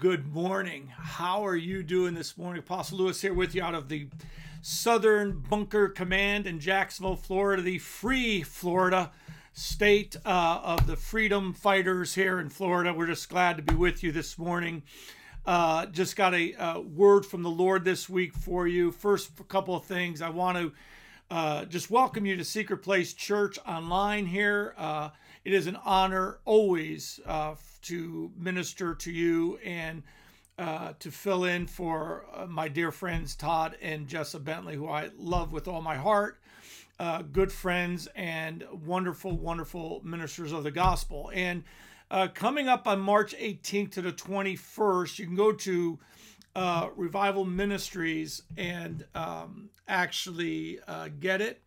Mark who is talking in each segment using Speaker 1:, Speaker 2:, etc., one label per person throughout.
Speaker 1: Good morning. How are you doing this morning? Apostle Lewis here with you out of the Southern Bunker Command in Jacksonville, Florida, the free Florida state uh, of the freedom fighters here in Florida. We're just glad to be with you this morning. Uh, just got a, a, word from the Lord this week for you. First, a couple of things. I want to uh, just welcome you to Secret Place Church online here. Uh, it is an honor always uh, to minister to you and uh, to fill in for uh, my dear friends Todd and Jessa Bentley, who I love with all my heart. Uh, good friends and wonderful, wonderful ministers of the gospel. And uh, coming up on March 18th to the 21st, you can go to uh, Revival Ministries and um, actually uh, get it.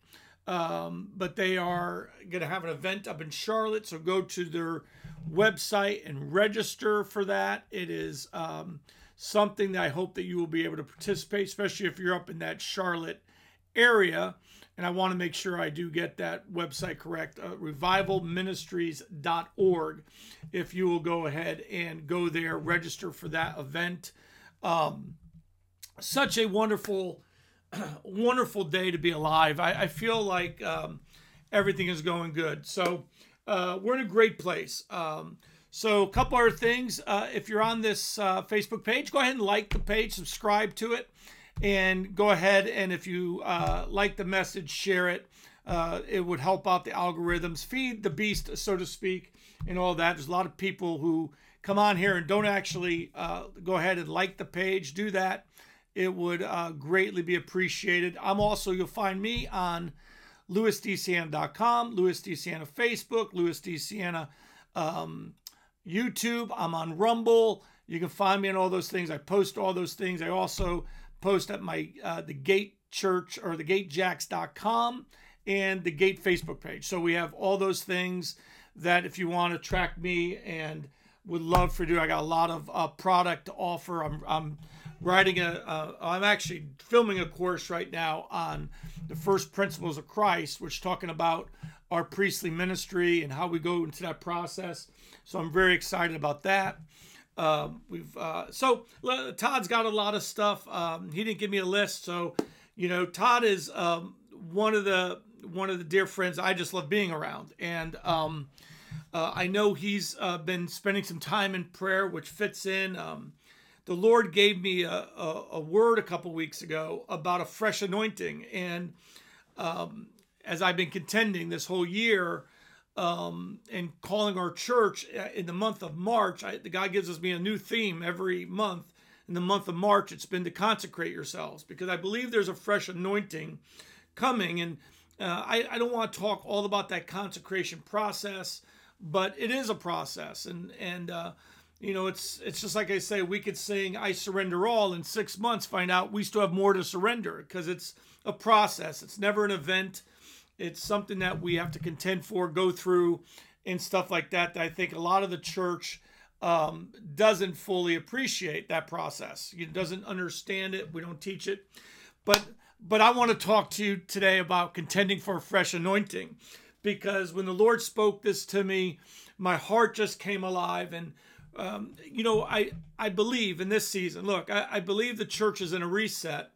Speaker 1: Um, but they are going to have an event up in Charlotte. So go to their website and register for that. It is um, something that I hope that you will be able to participate, especially if you're up in that Charlotte area. And I want to make sure I do get that website correct, uh, revivalministries.org. If you will go ahead and go there, register for that event. Um, such a wonderful wonderful day to be alive. I, I feel like um, everything is going good. So uh, we're in a great place. Um, so a couple other things. Uh, if you're on this uh, Facebook page, go ahead and like the page, subscribe to it, and go ahead and if you uh, like the message, share it. Uh, it would help out the algorithms, feed the beast, so to speak, and all that. There's a lot of people who come on here and don't actually uh, go ahead and like the page. Do that it would greatly be appreciated. I'm also, you'll find me on lewisdciana.com, Lewis D. Ciana Facebook, Lewis D. Ciana um, YouTube. I'm on Rumble. You can find me on all those things. I post all those things. I also post at my uh, the Gate Church or the GateJacks.com and the Gate Facebook page. So we have all those things that if you want to track me and would love for you, I got a lot of uh, product to offer. I'm, I'm writing a. Uh, I'm actually filming a course right now on the first principles of Christ, which talking about our priestly ministry and how we go into that process. So I'm very excited about that. Um, we've uh, so Todd's got a lot of stuff. Um, he didn't give me a list, so you know Todd is um, one of the one of the dear friends I just love being around, and um, uh, I know he's uh, been spending some time in prayer, which fits in. Um, the Lord gave me a, a, a word a couple weeks ago about a fresh anointing. And um, as I've been contending this whole year um, and calling our church uh, in the month of March, I, the God gives us me a new theme every month. In the month of March, it's been to consecrate yourselves because I believe there's a fresh anointing coming. And uh, I, I don't want to talk all about that consecration process, but it is a process. And, and, uh, you know, it's it's just like I say, we could sing "I Surrender All" in six months, find out we still have more to surrender because it's a process. It's never an event. It's something that we have to contend for, go through, and stuff like that. That I think a lot of the church um, doesn't fully appreciate that process. It doesn't understand it. We don't teach it, but but I want to talk to you today about contending for a fresh anointing, because when the Lord spoke this to me, my heart just came alive and um, you know, I I believe in this season. Look, I, I believe the church is in a reset,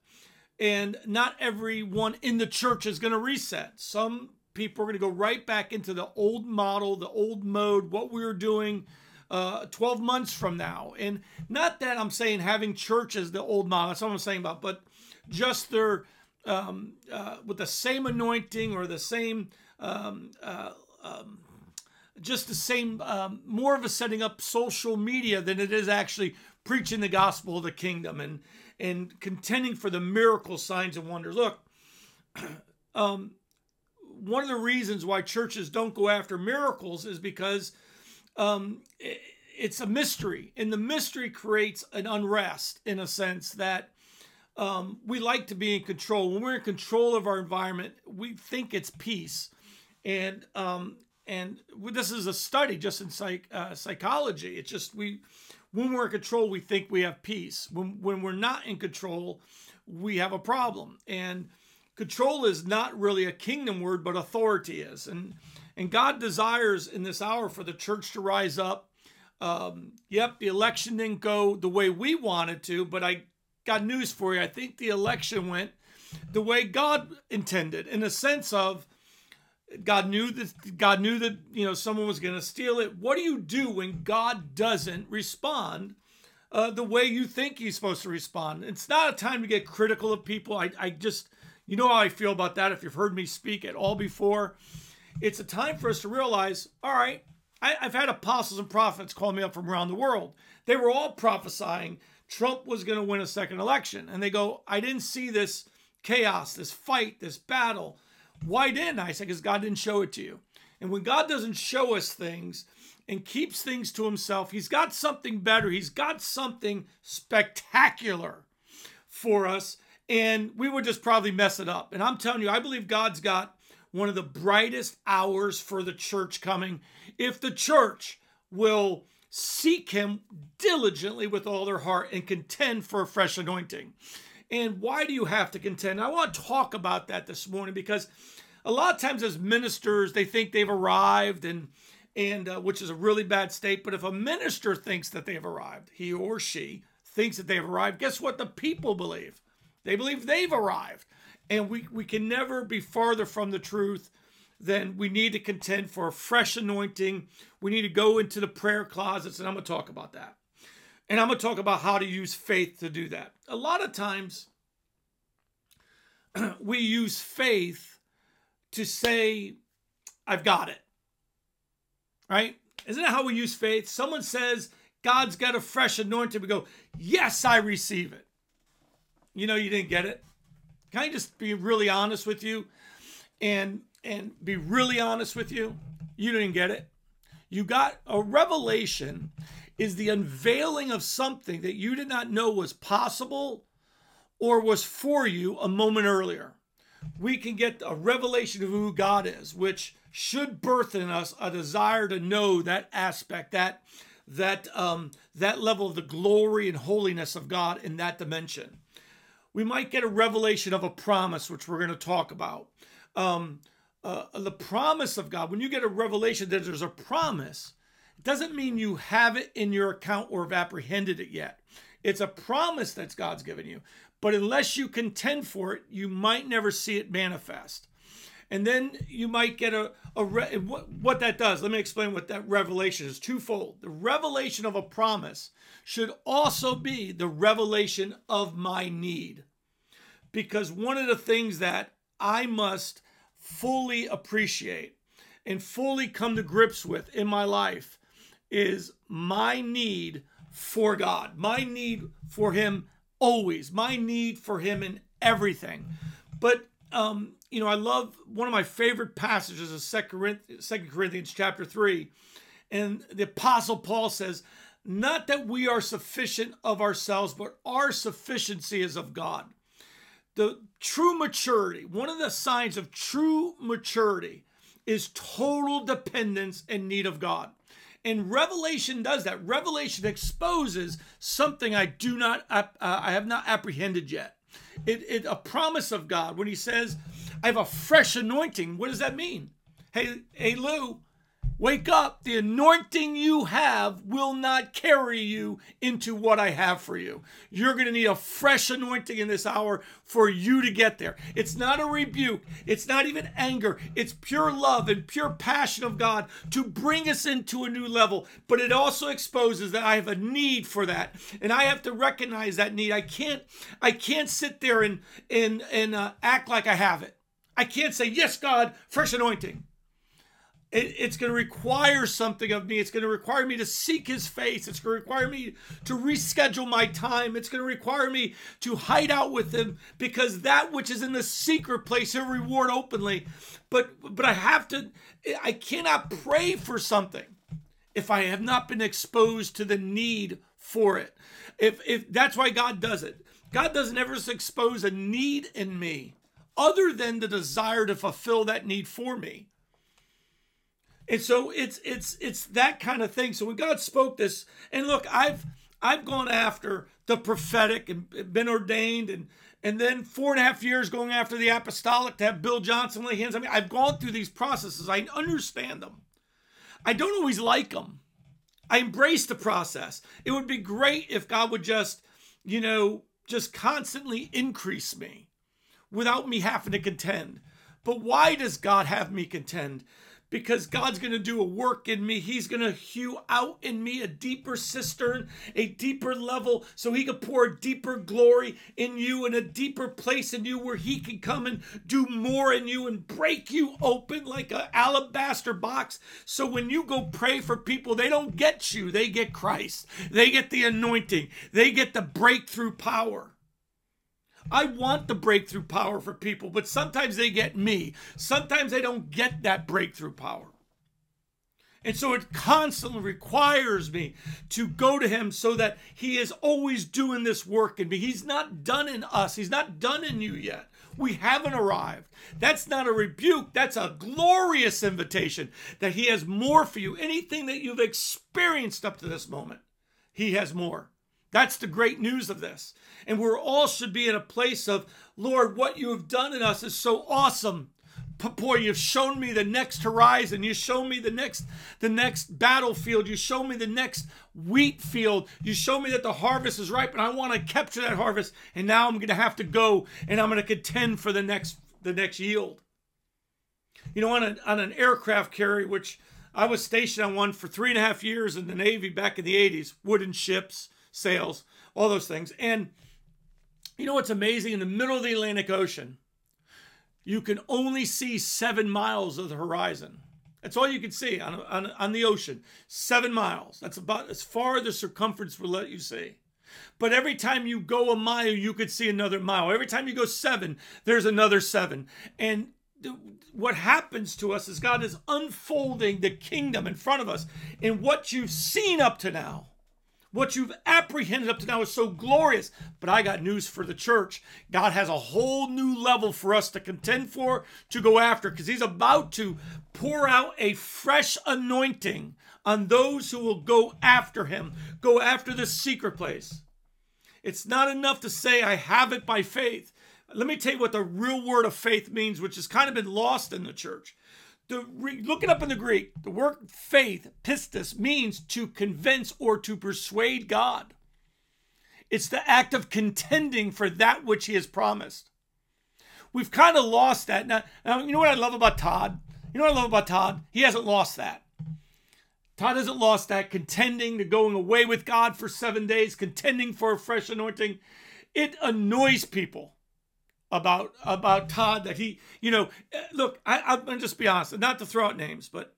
Speaker 1: and not everyone in the church is going to reset. Some people are going to go right back into the old model, the old mode, what we were doing uh, 12 months from now. And not that I'm saying having church is the old model. That's what I'm saying about, but just their um, uh, with the same anointing or the same um, uh, um, just the same, um, more of a setting up social media than it is actually preaching the gospel of the kingdom and and contending for the miracle signs and wonders. Look, um, one of the reasons why churches don't go after miracles is because um, it, it's a mystery, and the mystery creates an unrest in a sense that. Um, we like to be in control. When we're in control of our environment, we think it's peace. And um, and this is a study just in psych, uh, psychology. It's just we, when we're in control, we think we have peace. When when we're not in control, we have a problem. And control is not really a kingdom word, but authority is. And and God desires in this hour for the church to rise up um, yep, the election didn't go the way we wanted to, but I got news for you. I think the election went the way God intended, in the sense of God knew that God knew that you know someone was going to steal it. What do you do when God doesn't respond uh, the way you think He's supposed to respond? It's not a time to get critical of people. I, I just you know how I feel about that. If you've heard me speak at all before, it's a time for us to realize. All right, I, I've had apostles and prophets call me up from around the world. They were all prophesying Trump was going to win a second election, and they go, I didn't see this chaos, this fight, this battle why didn't I? Said, because God didn't show it to you. And when God doesn't show us things and keeps things to himself, he's got something better. He's got something spectacular for us. And we would just probably mess it up. And I'm telling you, I believe God's got one of the brightest hours for the church coming if the church will seek him diligently with all their heart and contend for a fresh anointing. And why do you have to contend? I want to talk about that this morning because a lot of times as ministers, they think they've arrived and and uh, which is a really bad state. But if a minister thinks that they've arrived, he or she thinks that they've arrived, guess what? The people believe. They believe they've arrived. And we, we can never be farther from the truth than we need to contend for a fresh anointing. We need to go into the prayer closets, and I'm going to talk about that. And I'm going to talk about how to use faith to do that. A lot of times, we use faith to say, I've got it. Right? Isn't that how we use faith? Someone says, God's got a fresh anointing. We go, Yes, I receive it. You know, you didn't get it. Can I just be really honest with you and and be really honest with you? You didn't get it. You got a revelation is the unveiling of something that you did not know was possible or was for you a moment earlier. We can get a revelation of who God is, which should birth in us a desire to know that aspect, that that um, that level of the glory and holiness of God in that dimension. We might get a revelation of a promise, which we're going to talk about. Um, uh, the promise of God. When you get a revelation that there's a promise, doesn't mean you have it in your account or have apprehended it yet. It's a promise that God's given you. But unless you contend for it, you might never see it manifest. And then you might get a, a re- what, what that does. Let me explain what that revelation is twofold. The revelation of a promise should also be the revelation of my need. Because one of the things that I must fully appreciate and fully come to grips with in my life is my need for God, my need for Him always, my need for Him in everything. But um, you know, I love one of my favorite passages is Second Corinthians chapter three, and the Apostle Paul says, "Not that we are sufficient of ourselves, but our sufficiency is of God." The true maturity, one of the signs of true maturity, is total dependence and need of God. And Revelation does that. Revelation exposes something I do not, uh, I have not apprehended yet. It, it a promise of God when He says, "I have a fresh anointing." What does that mean? Hey, hey, Lou, Wake up. The anointing you have will not carry you into what I have for you. You're going to need a fresh anointing in this hour for you to get there. It's not a rebuke, it's not even anger. It's pure love and pure passion of God to bring us into a new level. But it also exposes that I have a need for that. And I have to recognize that need. I can't I can't sit there and and and uh, act like I have it. I can't say, "Yes, God, fresh anointing." It, it's going to require something of me. It's going to require me to seek his face. It's going to require me to reschedule my time. It's going to require me to hide out with him because that which is in the secret place he'll reward openly. But but I have to I cannot pray for something if I have not been exposed to the need for it. If if that's why God does it. God doesn't ever expose a need in me other than the desire to fulfill that need for me. And so it's it's it's that kind of thing. So when God spoke this, and look, I've I've gone after the prophetic and been ordained and and then four and a half years going after the apostolic to have Bill Johnson lay hands on me. I've gone through these processes. I understand them. I don't always like them. I embrace the process. It would be great if God would just, you know, just constantly increase me without me having to contend. But why does God have me contend? Because God's going to do a work in me. He's going to hew out in me a deeper cistern, a deeper level, so He can pour a deeper glory in you and a deeper place in you where He can come and do more in you and break you open like an alabaster box. So when you go pray for people, they don't get you, they get Christ. They get the anointing, they get the breakthrough power. I want the breakthrough power for people, but sometimes they get me. Sometimes they don't get that breakthrough power. And so it constantly requires me to go to him so that he is always doing this work in me. He's not done in us, he's not done in you yet. We haven't arrived. That's not a rebuke, that's a glorious invitation that he has more for you. Anything that you've experienced up to this moment, he has more. That's the great news of this. And we all should be in a place of, Lord, what you have done in us is so awesome. Boy, you've shown me the next horizon. You show me the next, the next battlefield. You show me the next wheat field. You show me that the harvest is ripe, and I want to capture that harvest. And now I'm going to have to go and I'm going to contend for the next, the next yield. You know, on, a, on an aircraft carrier, which I was stationed on one for three and a half years in the Navy back in the 80s, wooden ships sails, all those things. And you know what's amazing? In the middle of the Atlantic Ocean, you can only see seven miles of the horizon. That's all you can see on, on, on the ocean. Seven miles. That's about as far as the circumference will let you see. But every time you go a mile, you could see another mile. Every time you go seven, there's another seven. And what happens to us is God is unfolding the kingdom in front of us. And what you've seen up to now what you've apprehended up to now is so glorious. But I got news for the church. God has a whole new level for us to contend for, to go after, because He's about to pour out a fresh anointing on those who will go after Him, go after the secret place. It's not enough to say, I have it by faith. Let me tell you what the real word of faith means, which has kind of been lost in the church. The, look it up in the Greek. The word faith, pistis, means to convince or to persuade God. It's the act of contending for that which He has promised. We've kind of lost that. Now, now, you know what I love about Todd? You know what I love about Todd? He hasn't lost that. Todd hasn't lost that contending to going away with God for seven days, contending for a fresh anointing. It annoys people about about Todd that he, you know, eh, look, I, I'm gonna just be honest, not to throw out names, but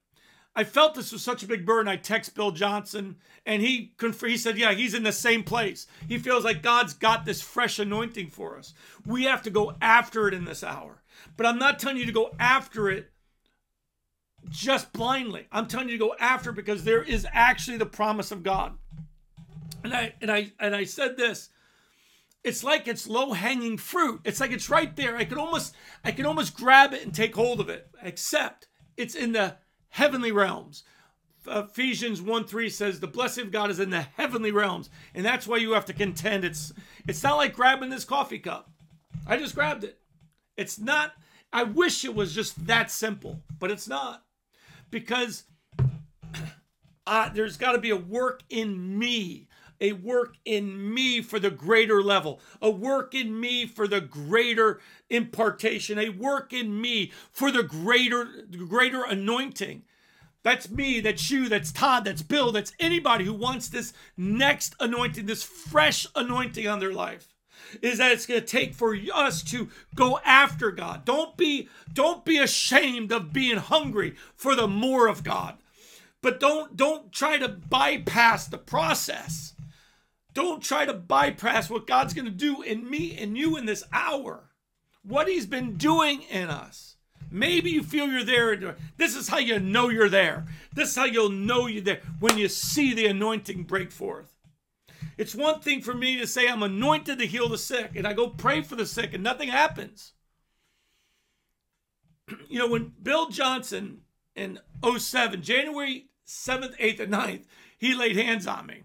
Speaker 1: I felt this was such a big burden. I text Bill Johnson, and he he said, yeah, he's in the same place. He feels like God's got this fresh anointing for us. We have to go after it in this hour. But I'm not telling you to go after it just blindly. I'm telling you to go after it because there is actually the promise of God. And I and I and I said this it's like it's low hanging fruit. It's like it's right there. I can almost I can almost grab it and take hold of it. Except it's in the heavenly realms. Ephesians 1 3 says the blessing of God is in the heavenly realms. And that's why you have to contend. It's it's not like grabbing this coffee cup. I just grabbed it. It's not, I wish it was just that simple, but it's not. Because uh, there's got to be a work in me a work in me for the greater level, a work in me for the greater impartation, a work in me for the greater greater anointing. That's me, that's you, that's Todd, that's Bill, that's anybody who wants this next anointing, this fresh anointing on their life. Is that it's going to take for us to go after God. Don't be don't be ashamed of being hungry for the more of God. But don't don't try to bypass the process. Don't try to bypass what God's going to do in me and you in this hour. What He's been doing in us. Maybe you feel you're there. This is how you know you're there. This is how you'll know you're there when you see the anointing break forth. It's one thing for me to say I'm anointed to heal the sick, and I go pray for the sick, and nothing happens. You know, when Bill Johnson in 07, January 7th, 8th, and 9th, he laid hands on me.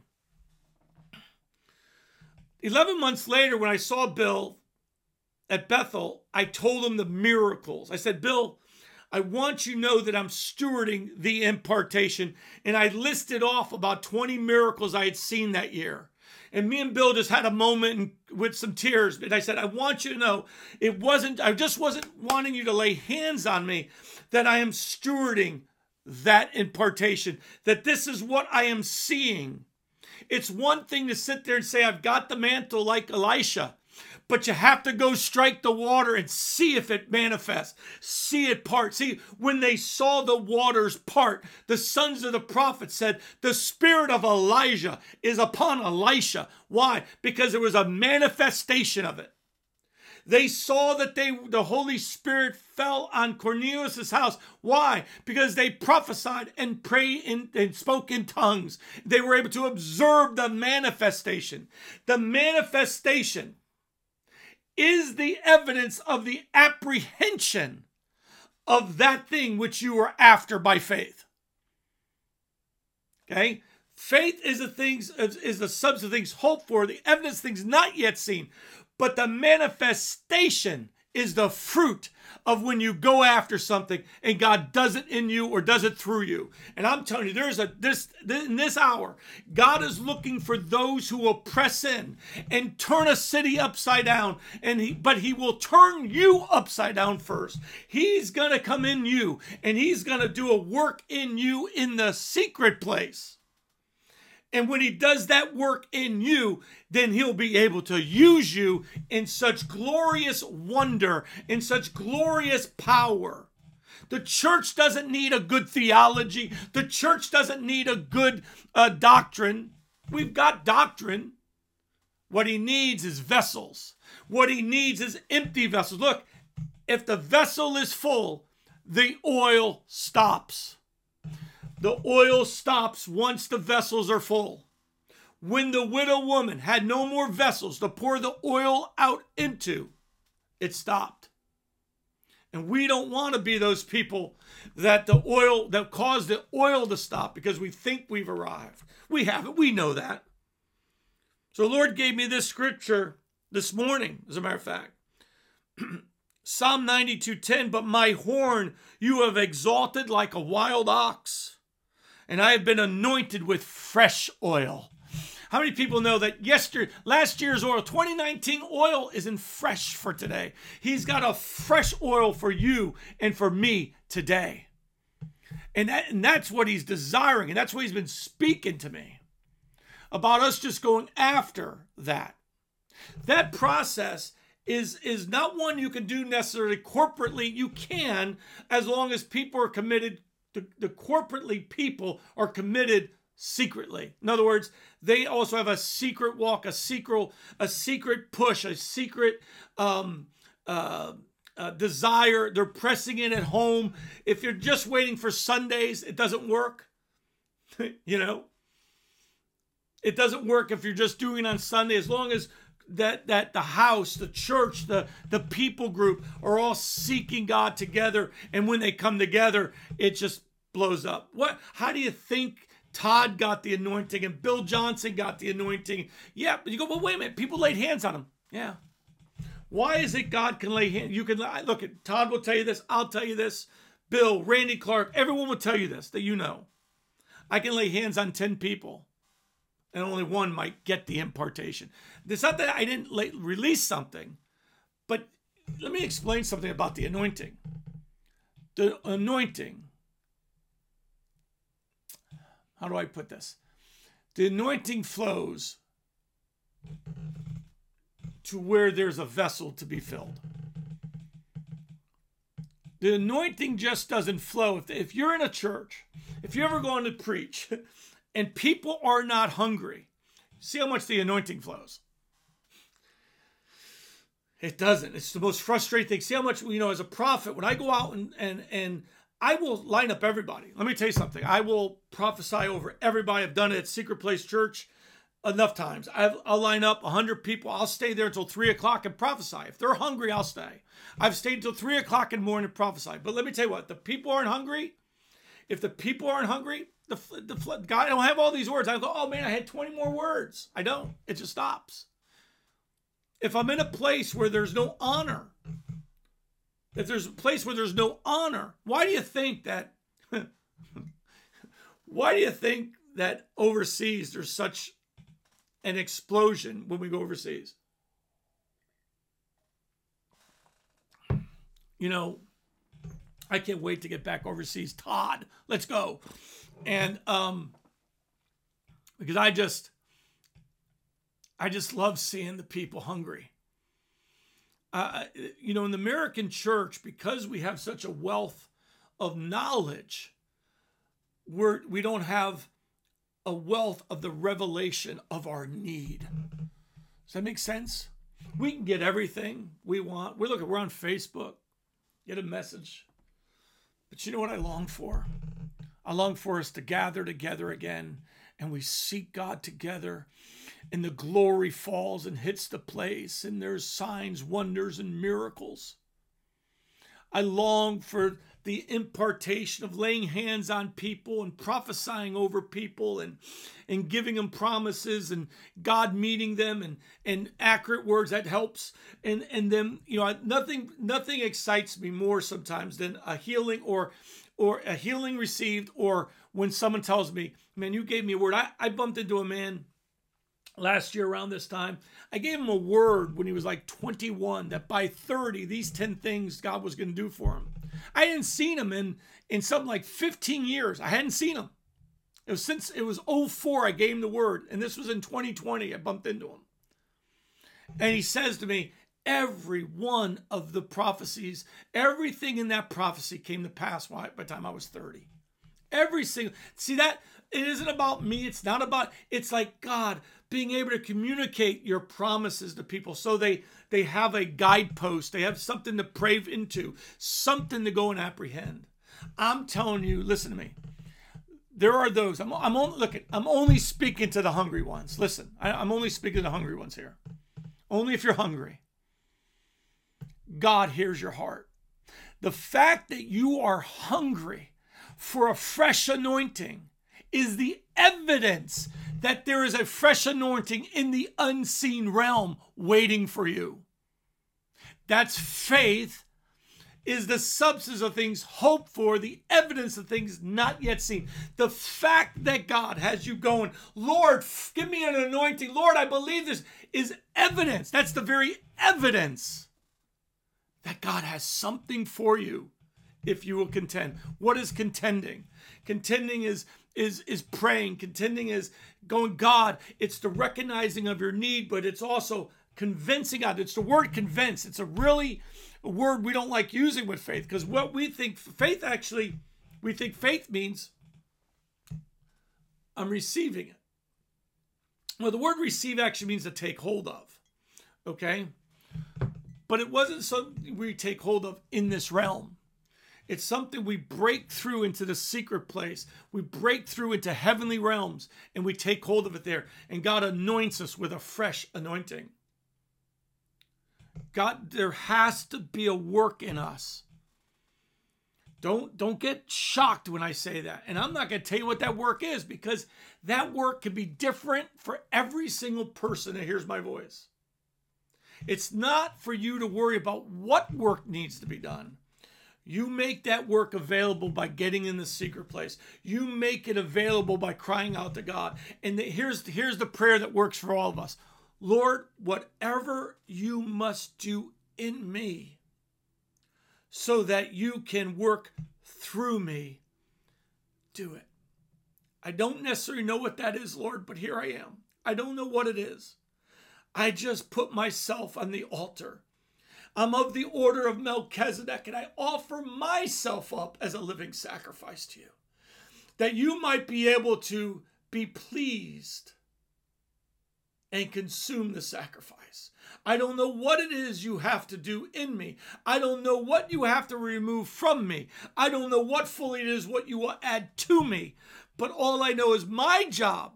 Speaker 1: 11 months later, when I saw Bill at Bethel, I told him the miracles. I said, Bill, I want you to know that I'm stewarding the impartation. And I listed off about 20 miracles I had seen that year. And me and Bill just had a moment with some tears. And I said, I want you to know it wasn't, I just wasn't wanting you to lay hands on me, that I am stewarding that impartation, that this is what I am seeing. It's one thing to sit there and say, I've got the mantle like Elisha but you have to go strike the water and see if it manifests, see it part. See, when they saw the waters part, the sons of the prophet said, The spirit of Elijah is upon Elisha. Why? Because there was a manifestation of it. They saw that they the Holy Spirit fell on Cornelius's house. Why? Because they prophesied and prayed in, and spoke in tongues. They were able to observe the manifestation. The manifestation is the evidence of the apprehension of that thing which you were after by faith. Okay? Faith is the things is the substance of things hoped for, the evidence things not yet seen, but the manifestation is the fruit of when you go after something and God does it in you or does it through you. And I'm telling you, there's a this, in this hour, God is looking for those who will press in and turn a city upside down. And he but he will turn you upside down first. He's gonna come in you and he's gonna do a work in you in the secret place. And when he does that work in you, then he'll be able to use you in such glorious wonder, in such glorious power. The church doesn't need a good theology. The church doesn't need a good uh, doctrine. We've got doctrine. What he needs is vessels. What he needs is empty vessels. Look, if the vessel is full, the oil stops. The oil stops once the vessels are full. When the widow woman had no more vessels to pour the oil out into, it stopped. And we don't want to be those people that the oil that caused the oil to stop because we think we've arrived. We haven't. We know that. So Lord gave me this scripture this morning, as a matter of fact. Psalm 92:10, but my horn you have exalted like a wild ox and I have been anointed with fresh oil. How many people know that yesterday, last year's oil, 2019 oil isn't fresh for today? He's got a fresh oil for you and for me today. And, that, and that's what he's desiring. And that's what he's been speaking to me about us just going after that. That process is is not one you can do necessarily corporately. You can as long as people are committed the, the corporately people are committed secretly. In other words, they also have a secret walk, a secret, a secret push, a secret um, uh, uh, desire. They're pressing in at home. If you're just waiting for Sundays, it doesn't work. you know, it doesn't work if you're just doing it on Sunday. As long as that that the house, the church, the the people group are all seeking God together, and when they come together, it just blows up. What? How do you think Todd got the anointing and Bill Johnson got the anointing? Yeah, but you go, well, wait a minute. People laid hands on him. Yeah. Why is it God can lay hands? You can look at Todd will tell you this. I'll tell you this. Bill, Randy Clark, everyone will tell you this that you know. I can lay hands on 10 people and only one might get the impartation. It's not that I didn't lay, release something, but let me explain something about the anointing. The anointing how do I put this? The anointing flows to where there's a vessel to be filled. The anointing just doesn't flow. If, if you're in a church, if you're ever going to preach and people are not hungry, see how much the anointing flows. It doesn't. It's the most frustrating thing. See how much, you know, as a prophet, when I go out and, and, and I will line up everybody. Let me tell you something. I will prophesy over everybody. I've done it at Secret Place Church enough times. i will line up 100 people. I'll stay there until 3 o'clock and prophesy. If they're hungry, I'll stay. I've stayed until 3 o'clock in the morning to prophesy. But let me tell you what, the people aren't hungry. If the people aren't hungry, the, the God, I don't have all these words. I go, oh man, I had 20 more words. I don't. It just stops. If I'm in a place where there's no honor, that there's a place where there's no honor. Why do you think that? why do you think that overseas there's such an explosion when we go overseas? You know, I can't wait to get back overseas. Todd, let's go. And um because I just I just love seeing the people hungry. You know, in the American church, because we have such a wealth of knowledge, we're, we don't have a wealth of the revelation of our need. Does that make sense? We can get everything we want. We look we're on Facebook, get a message. But you know what I long for? I long for us to gather together again and we seek God together and the glory falls and hits the place, and there's signs, wonders, and miracles. I long for the impartation of laying hands on people and prophesying over people and and giving them promises and God meeting them and and accurate words that helps and and then you know nothing nothing excites me more sometimes than a healing or or a healing received or when someone tells me man you gave me a word I, I bumped into a man last year around this time. I gave him a word when he was like 21 that by 30, these 10 things God was going to do for him. I hadn't seen him in, in something like 15 years. I hadn't seen him. It was since it was 04 I gave him the word, and this was in 2020. I bumped into him. And he says to me, Every one of the prophecies, everything in that prophecy came to pass by the time I was 30. Every single see that it isn't about me. It's not about, it's like God being able to communicate your promises to people so they they have a guidepost, they have something to pray into, something to go and apprehend. I'm telling you, listen to me. There are those. I'm, I'm only looking I'm only speaking to the hungry ones. Listen, I, I'm only speaking to the hungry ones here. Only if you're hungry. God hears your heart. The fact that you are hungry for a fresh anointing is the evidence that there is a fresh anointing in the unseen realm waiting for you. That's faith is the substance of things hoped for, the evidence of things not yet seen. The fact that God has you going, Lord, give me an anointing. Lord, I believe this is evidence. That's the very evidence that God has something for you if you will contend. What is contending? Contending is is is praying. Contending is going God. It's the recognizing of your need, but it's also convincing God. It's the word convince. It's a really a word we don't like using with faith because what we think faith actually we think faith means I'm receiving it. Well, the word receive actually means to take hold of. Okay? But it wasn't something we take hold of in this realm. It's something we break through into the secret place. We break through into heavenly realms and we take hold of it there. And God anoints us with a fresh anointing. God, there has to be a work in us. Don't don't get shocked when I say that. And I'm not going to tell you what that work is because that work can be different for every single person that hears my voice. It's not for you to worry about what work needs to be done. You make that work available by getting in the secret place. You make it available by crying out to God. And the, here's, here's the prayer that works for all of us Lord, whatever you must do in me so that you can work through me, do it. I don't necessarily know what that is, Lord, but here I am. I don't know what it is. I just put myself on the altar I'm of the order of Melchizedek, and I offer myself up as a living sacrifice to you, that you might be able to be pleased and consume the sacrifice. I don't know what it is you have to do in me. I don't know what you have to remove from me. I don't know what fully it is what you will add to me. But all I know is my job,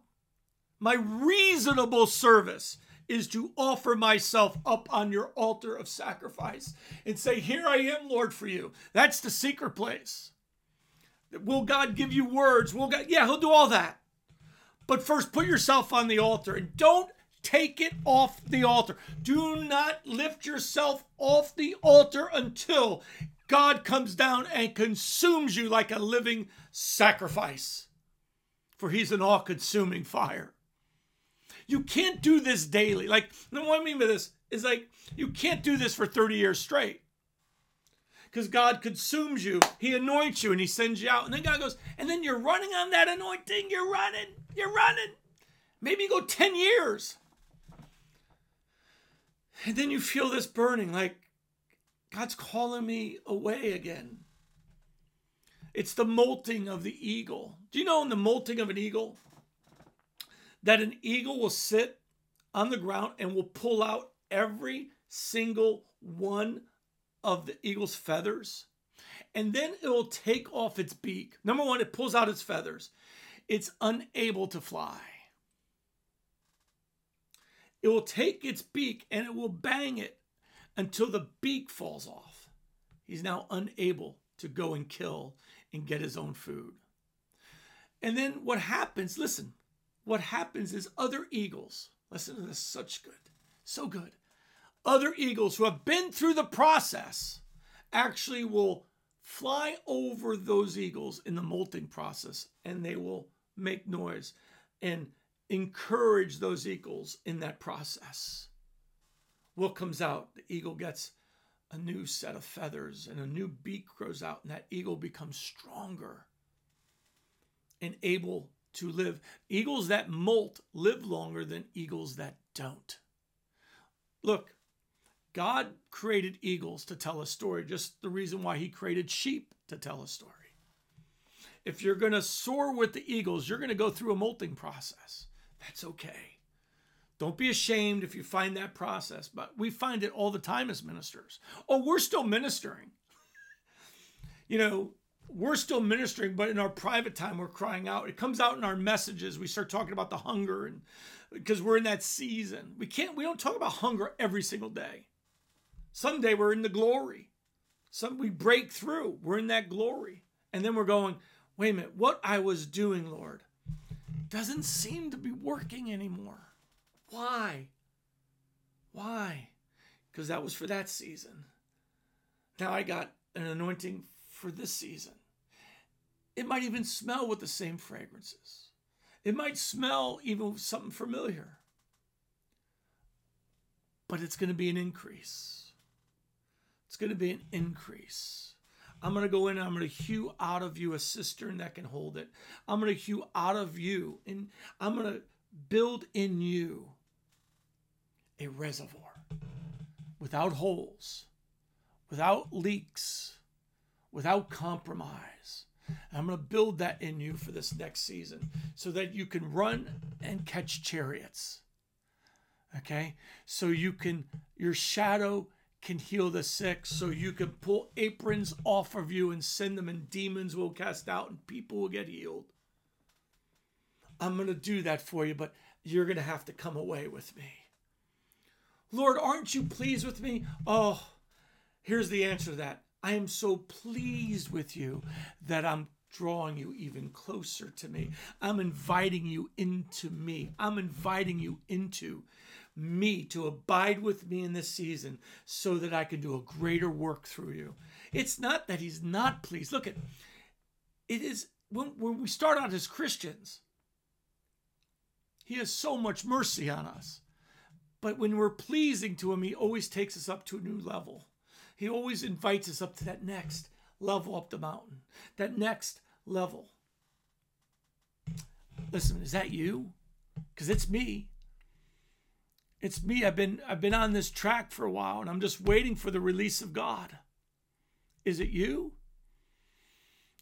Speaker 1: my reasonable service is to offer myself up on your altar of sacrifice and say, Here I am, Lord, for you. That's the secret place. Will God give you words? Will God, yeah, He'll do all that. But first, put yourself on the altar and don't take it off the altar. Do not lift yourself off the altar until God comes down and consumes you like a living sacrifice, for he's an all consuming fire. You can't do this daily. Like, what I mean by this is like, you can't do this for 30 years straight. Because God consumes you, He anoints you, and He sends you out. And then God goes, and then you're running on that anointing. You're running. You're running. Maybe go 10 years. And then you feel this burning like, God's calling me away again. It's the molting of the eagle. Do you know in the molting of an eagle that an eagle will sit on the ground and will pull out every single one of the eagle's feathers? And then it will take off its beak. Number one, it pulls out its feathers. It's unable to fly. It will take its beak and it will bang it until the beak falls off. He's now unable to go and kill and get his own food. And then what happens, listen, what happens is other eagles, listen to this, such good, so good. Other eagles who have been through the process actually will fly over those eagles in the molting process and they will make noise and encourage those eagles in that process what comes out? The eagle gets a new set of feathers and a new beak grows out, and that eagle becomes stronger and able to live. Eagles that molt live longer than eagles that don't. Look, God created eagles to tell a story, just the reason why He created sheep to tell a story. If you're going to soar with the eagles, you're going to go through a molting process. That's okay. Don't be ashamed if you find that process, but we find it all the time as ministers. Oh, we're still ministering. you know, we're still ministering, but in our private time, we're crying out. It comes out in our messages. We start talking about the hunger, and because we're in that season, we can't. We don't talk about hunger every single day. Someday we're in the glory. Some we break through. We're in that glory, and then we're going. Wait a minute. What I was doing, Lord, doesn't seem to be working anymore. Why? Why? Because that was for that season. Now I got an anointing for this season. It might even smell with the same fragrances. It might smell even something familiar. But it's going to be an increase. It's going to be an increase. I'm going to go in and I'm going to hew out of you a cistern that can hold it. I'm going to hew out of you and I'm going to build in you a reservoir without holes, without leaks, without compromise. I'm going to build that in you for this next season so that you can run and catch chariots. Okay? So you can, your shadow can heal the sick, so you can pull aprons off of you and send them, and demons will cast out and people will get healed. I'm going to do that for you, but you're going to have to come away with me. Lord, aren't you pleased with me? Oh, here's the answer to that. I am so pleased with you that I'm drawing you even closer to me. I'm inviting you into me. I'm inviting you into me to abide with me in this season so that I can do a greater work through you. It's not that he's not pleased. Look at it is when, when we start out as Christians, he has so much mercy on us. But when we're pleasing to Him, He always takes us up to a new level. He always invites us up to that next level up the mountain, that next level. Listen, is that you? Because it's me. It's me. I've been I've been on this track for a while and I'm just waiting for the release of God. Is it you?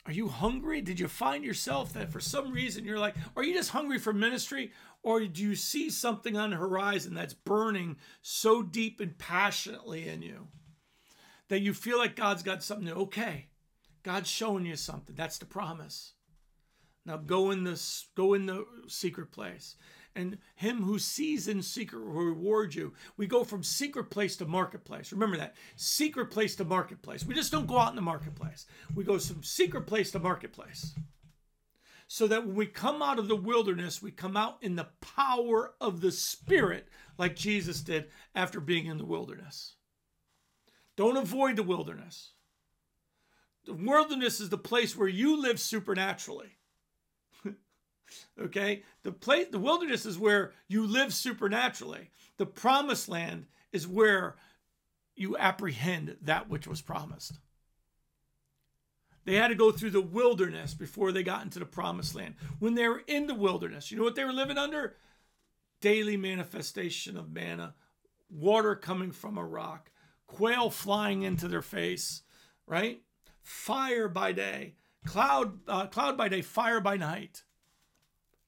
Speaker 1: Are you hungry? Did you find yourself that for some reason you're like, are you just hungry for ministry? Or do you see something on the horizon that's burning so deep and passionately in you that you feel like God's got something new? Okay, God's showing you something. That's the promise. Now go in this, go in the secret place. And him who sees in secret will reward you. We go from secret place to marketplace. Remember that. Secret place to marketplace. We just don't go out in the marketplace. We go from secret place to marketplace so that when we come out of the wilderness, we come out in the power of the Spirit, like Jesus did after being in the wilderness. Don't avoid the wilderness. The wilderness is the place where you live supernaturally. okay? The place the wilderness is where you live supernaturally. The promised land is where you apprehend that which was promised. They had to go through the wilderness before they got into the promised land. When they were in the wilderness, you know what they were living under? Daily manifestation of manna, water coming from a rock, quail flying into their face, right? Fire by day, cloud, uh, cloud by day, fire by night.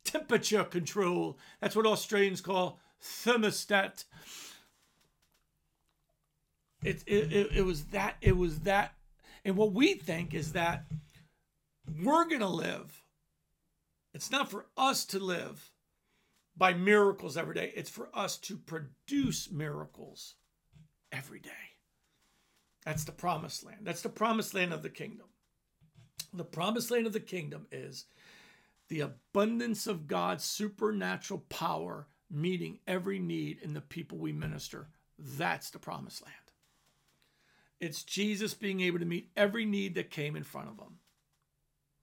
Speaker 1: Temperature control. That's what Australians call thermostat. It, it, it, it was that it was that and what we think is that we're going to live. It's not for us to live by miracles every day, it's for us to produce miracles every day. That's the promised land. That's the promised land of the kingdom. The promised land of the kingdom is the abundance of God's supernatural power meeting every need in the people we minister. That's the promised land. It's Jesus being able to meet every need that came in front of him.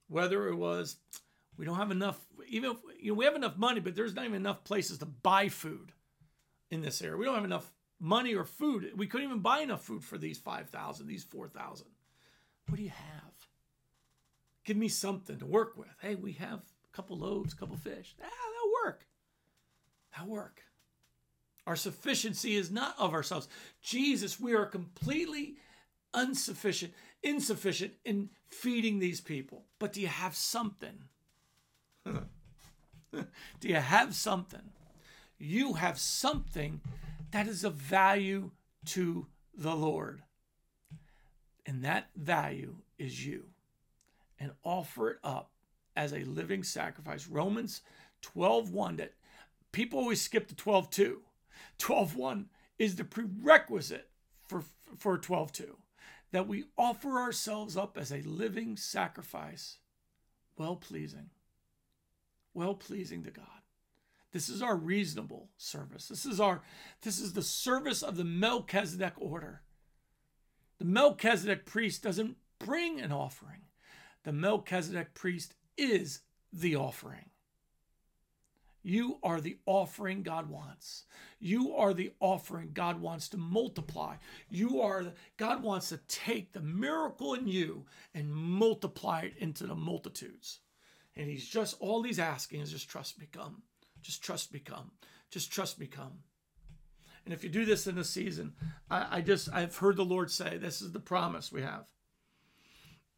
Speaker 1: Whether it was, we don't have enough, even if, you know, we have enough money, but there's not even enough places to buy food in this area. We don't have enough money or food. We couldn't even buy enough food for these 5,000, these 4,000. What do you have? Give me something to work with. Hey, we have a couple loaves, a couple fish. Ah, that'll work. That'll work. Our sufficiency is not of ourselves. Jesus, we are completely insufficient, insufficient in feeding these people. But do you have something? do you have something? You have something that is of value to the Lord. And that value is you. And offer it up as a living sacrifice. Romans 12:1 that people always skip to 12:2. 12:1 is the prerequisite for for 12:2 that we offer ourselves up as a living sacrifice, well pleasing, well pleasing to God. This is our reasonable service. This is our this is the service of the Melchizedek order. The Melchizedek priest doesn't bring an offering. The Melchizedek priest is the offering. You are the offering God wants. You are the offering God wants to multiply. You are the, God wants to take the miracle in you and multiply it into the multitudes. And he's just all he's asking is just trust me come. Just trust me come. Just trust me come. And if you do this in the season, I, I just I've heard the Lord say this is the promise we have.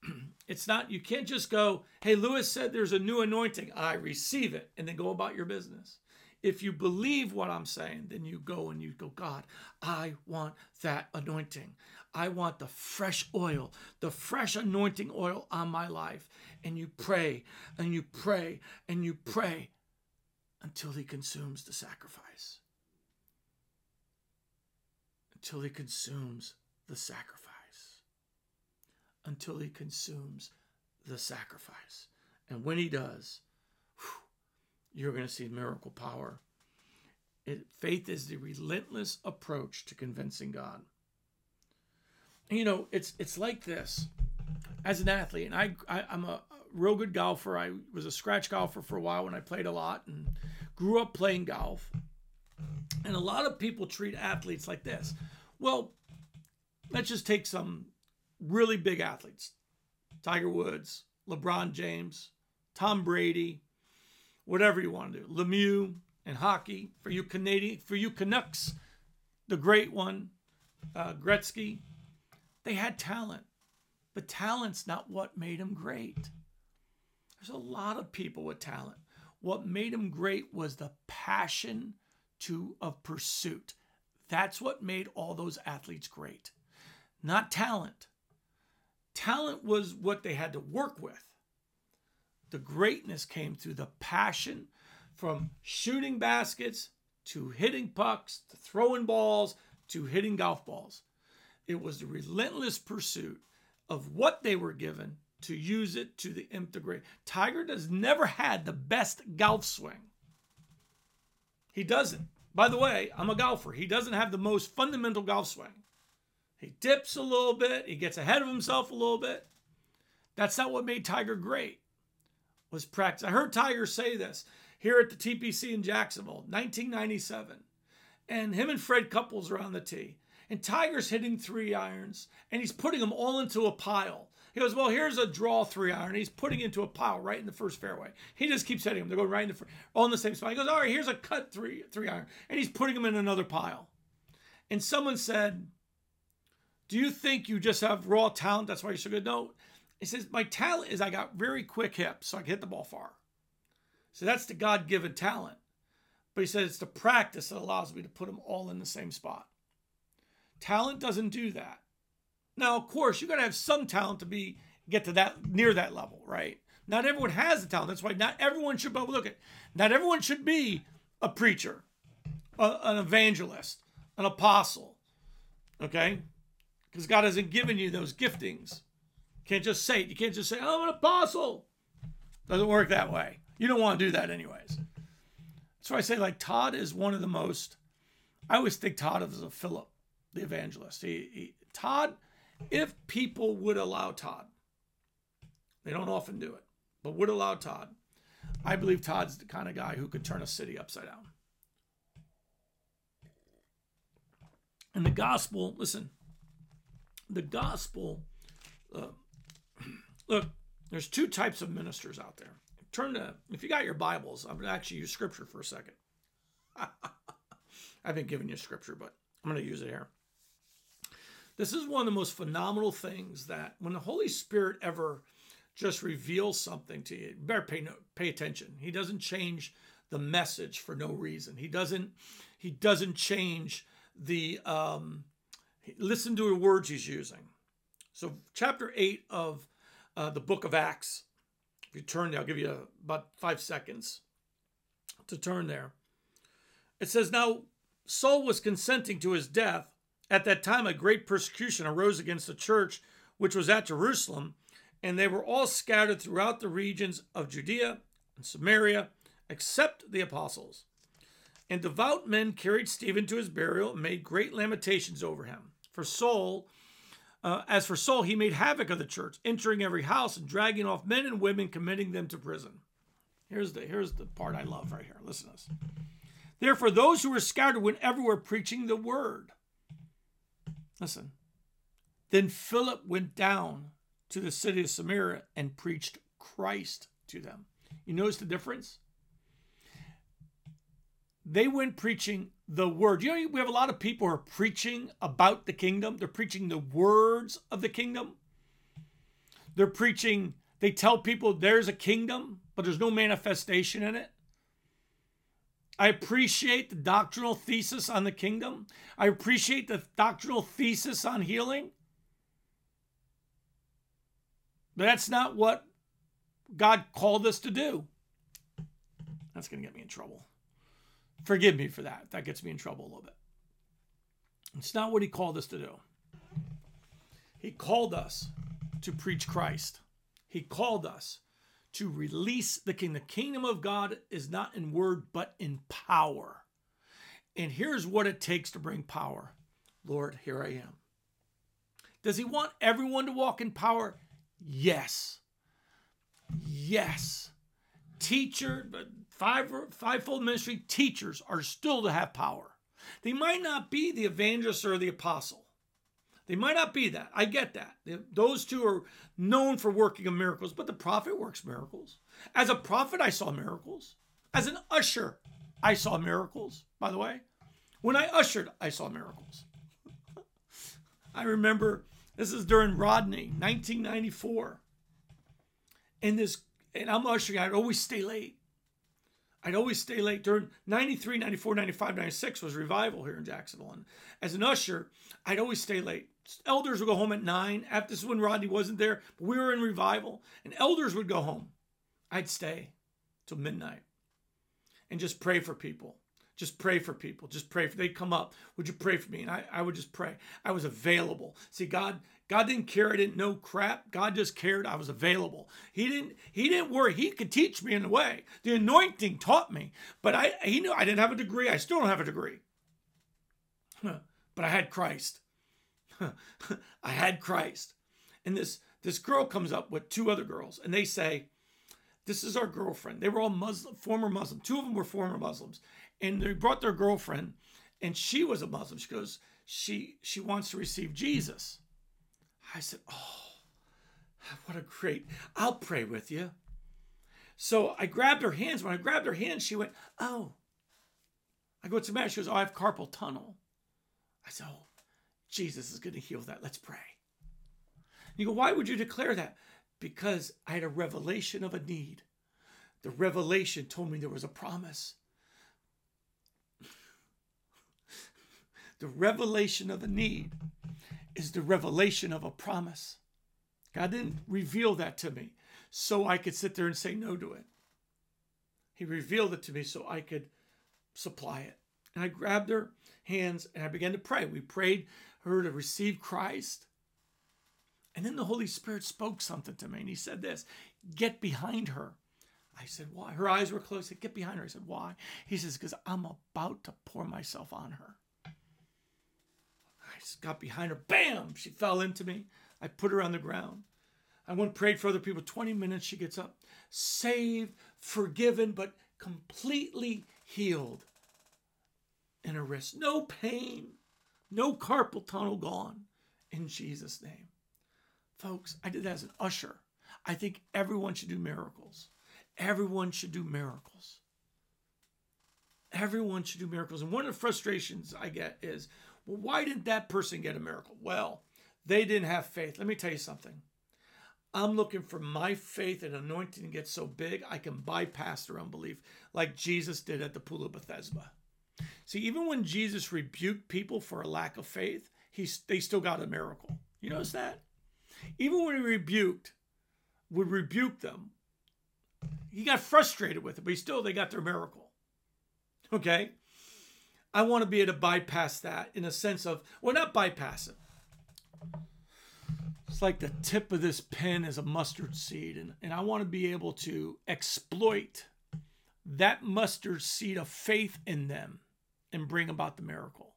Speaker 1: it's not, you can't just go, hey, Lewis said there's a new anointing. I receive it, and then go about your business. If you believe what I'm saying, then you go and you go, God, I want that anointing. I want the fresh oil, the fresh anointing oil on my life. And you pray and you pray and you pray until he consumes the sacrifice. Until he consumes the sacrifice until he consumes the sacrifice. And when he does, whew, you're going to see miracle power. It, faith is the relentless approach to convincing God. You know, it's it's like this. As an athlete, and I, I I'm a real good golfer. I was a scratch golfer for a while when I played a lot and grew up playing golf. And a lot of people treat athletes like this. Well, let's just take some really big athletes Tiger Woods, LeBron James, Tom Brady, whatever you want to do, Lemieux and hockey for you Canadian, for you Canucks, the great one, uh, Gretzky. They had talent, but talent's not what made them great. There's a lot of people with talent. What made them great was the passion to of pursuit. That's what made all those athletes great. Not talent. Talent was what they had to work with. The greatness came through the passion from shooting baskets to hitting pucks to throwing balls to hitting golf balls. It was the relentless pursuit of what they were given to use it to the nth degree. Tiger has never had the best golf swing. He doesn't. By the way, I'm a golfer. He doesn't have the most fundamental golf swing. He dips a little bit, he gets ahead of himself a little bit. That's not what made Tiger great. Was practice. I heard Tiger say this here at the TPC in Jacksonville, 1997. And him and Fred Couples are on the tee. And Tiger's hitting three irons and he's putting them all into a pile. He goes, Well, here's a draw three iron. He's putting into a pile right in the first fairway. He just keeps hitting them. They're going right in the all in the same spot. He goes, All right, here's a cut three three iron. And he's putting them in another pile. And someone said, Do you think you just have raw talent? That's why you're so good? No. He says, My talent is I got very quick hips, so I can hit the ball far. So that's the God given talent. But he said it's the practice that allows me to put them all in the same spot. Talent doesn't do that. Now, of course, you got to have some talent to be get to that near that level, right? Not everyone has the talent. That's why not everyone should. But look at, not everyone should be a preacher, a, an evangelist, an apostle. Okay, because God hasn't given you those giftings. You can't just say it. You can't just say I'm an apostle. Doesn't work that way. You don't want to do that anyways. That's why I say like Todd is one of the most. I always think Todd is a Philip, the evangelist. He, he Todd, if people would allow Todd, they don't often do it, but would allow Todd. I believe Todd's the kind of guy who could turn a city upside down. And the gospel, listen, the gospel, uh, look, there's two types of ministers out there turn to, if you got your Bibles, I'm going to actually use scripture for a second. I've been giving you scripture, but I'm going to use it here. This is one of the most phenomenal things that when the Holy Spirit ever just reveals something to you, better pay no, pay attention. He doesn't change the message for no reason. He doesn't he doesn't change the um, listen to the words he's using. So chapter 8 of uh, the book of Acts if you turn there, I'll give you about five seconds to turn there. It says, Now Saul was consenting to his death. At that time, a great persecution arose against the church which was at Jerusalem, and they were all scattered throughout the regions of Judea and Samaria, except the apostles. And devout men carried Stephen to his burial and made great lamentations over him. For Saul uh, as for Saul, he made havoc of the church, entering every house and dragging off men and women, committing them to prison. Here's the here's the part I love right here. Listen to this. Therefore, those who were scattered went everywhere preaching the word. Listen. Then Philip went down to the city of Samaria and preached Christ to them. You notice the difference? They went preaching the word. You know, we have a lot of people who are preaching about the kingdom. They're preaching the words of the kingdom. They're preaching, they tell people there's a kingdom, but there's no manifestation in it. I appreciate the doctrinal thesis on the kingdom. I appreciate the doctrinal thesis on healing. But that's not what God called us to do. That's going to get me in trouble. Forgive me for that. That gets me in trouble a little bit. It's not what he called us to do. He called us to preach Christ. He called us to release the kingdom. The kingdom of God is not in word, but in power. And here's what it takes to bring power Lord, here I am. Does he want everyone to walk in power? Yes. Yes. Teacher, five fivefold ministry teachers are still to have power. They might not be the evangelist or the apostle. They might not be that. I get that. Those two are known for working of miracles, but the prophet works miracles. As a prophet, I saw miracles. As an usher, I saw miracles, by the way. When I ushered, I saw miracles. I remember this is during Rodney, 1994. And this, and I'm ushering, I'd always stay late. I'd always stay late during 93, 94, 95, 96 was revival here in Jacksonville. And as an usher, I'd always stay late. Elders would go home at nine. After this is when Rodney wasn't there, but we were in revival, and elders would go home. I'd stay till midnight and just pray for people. Just pray for people. Just pray for they'd come up. Would you pray for me? And I, I would just pray. I was available. See, God, God didn't care I didn't know crap. God just cared I was available. He didn't he didn't worry. He could teach me in a way. The anointing taught me, but I he knew I didn't have a degree. I still don't have a degree. But I had Christ. I had Christ. And this this girl comes up with two other girls and they say, This is our girlfriend. They were all Muslim, former Muslim. Two of them were former Muslims. And they brought their girlfriend and she was a Muslim. She goes, She she wants to receive Jesus. I said, Oh, what a great, I'll pray with you. So I grabbed her hands. When I grabbed her hands, she went, Oh. I go, What's the matter? She goes, Oh, I have carpal tunnel. I said, Oh, Jesus is going to heal that. Let's pray. You go, why would you declare that? Because I had a revelation of a need. The revelation told me there was a promise. the revelation of a need is the revelation of a promise. God didn't reveal that to me so I could sit there and say no to it. He revealed it to me so I could supply it. And I grabbed her hands and I began to pray. We prayed her to receive Christ. And then the Holy Spirit spoke something to me and he said this Get behind her. I said, Why? Her eyes were closed. I said, Get behind her. I said, Why? He says, Because I'm about to pour myself on her. I just got behind her. Bam! She fell into me. I put her on the ground. I went and prayed for other people. 20 minutes, she gets up, saved, forgiven, but completely healed in her wrist. No pain, no carpal tunnel gone in Jesus' name. Folks, I did that as an usher. I think everyone should do miracles. Everyone should do miracles. Everyone should do miracles. And one of the frustrations I get is, well, why didn't that person get a miracle? Well, they didn't have faith. Let me tell you something. I'm looking for my faith and anointing to get so big I can bypass their unbelief, like Jesus did at the pool of Bethesda. See, even when Jesus rebuked people for a lack of faith, he, they still got a miracle. You notice that? Even when he rebuked, would rebuke them, he got frustrated with it, but still they got their miracle. Okay? I want to be able to bypass that in a sense of, well, not bypass it. It's like the tip of this pen is a mustard seed, and, and I want to be able to exploit that mustard seed of faith in them and bring about the miracle.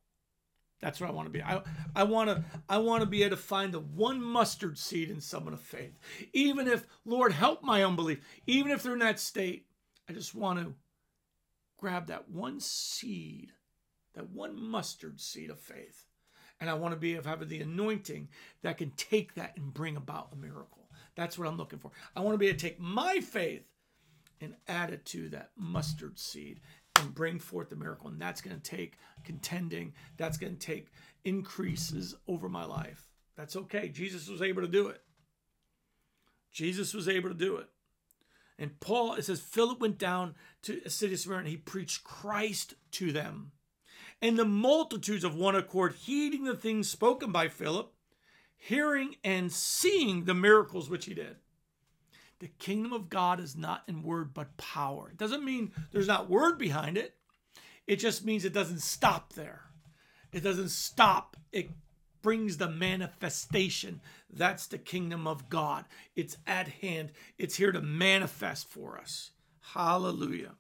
Speaker 1: That's what I want to be. I, I want to I want to be able to find the one mustard seed in someone of faith. Even if Lord help my unbelief, even if they're in that state, I just want to grab that one seed, that one mustard seed of faith. And I want to be of having the anointing that can take that and bring about a miracle. That's what I'm looking for. I want to be able to take my faith and add it to that mustard seed and bring forth the miracle. And that's going to take contending, that's going to take increases over my life. That's okay. Jesus was able to do it. Jesus was able to do it. And Paul, it says, Philip went down to a city of Samaria and he preached Christ to them. And the multitudes of one accord, heeding the things spoken by Philip, hearing and seeing the miracles which he did. The kingdom of God is not in word but power. It doesn't mean there's not word behind it. It just means it doesn't stop there. It doesn't stop. It brings the manifestation. That's the kingdom of God. It's at hand. It's here to manifest for us. Hallelujah.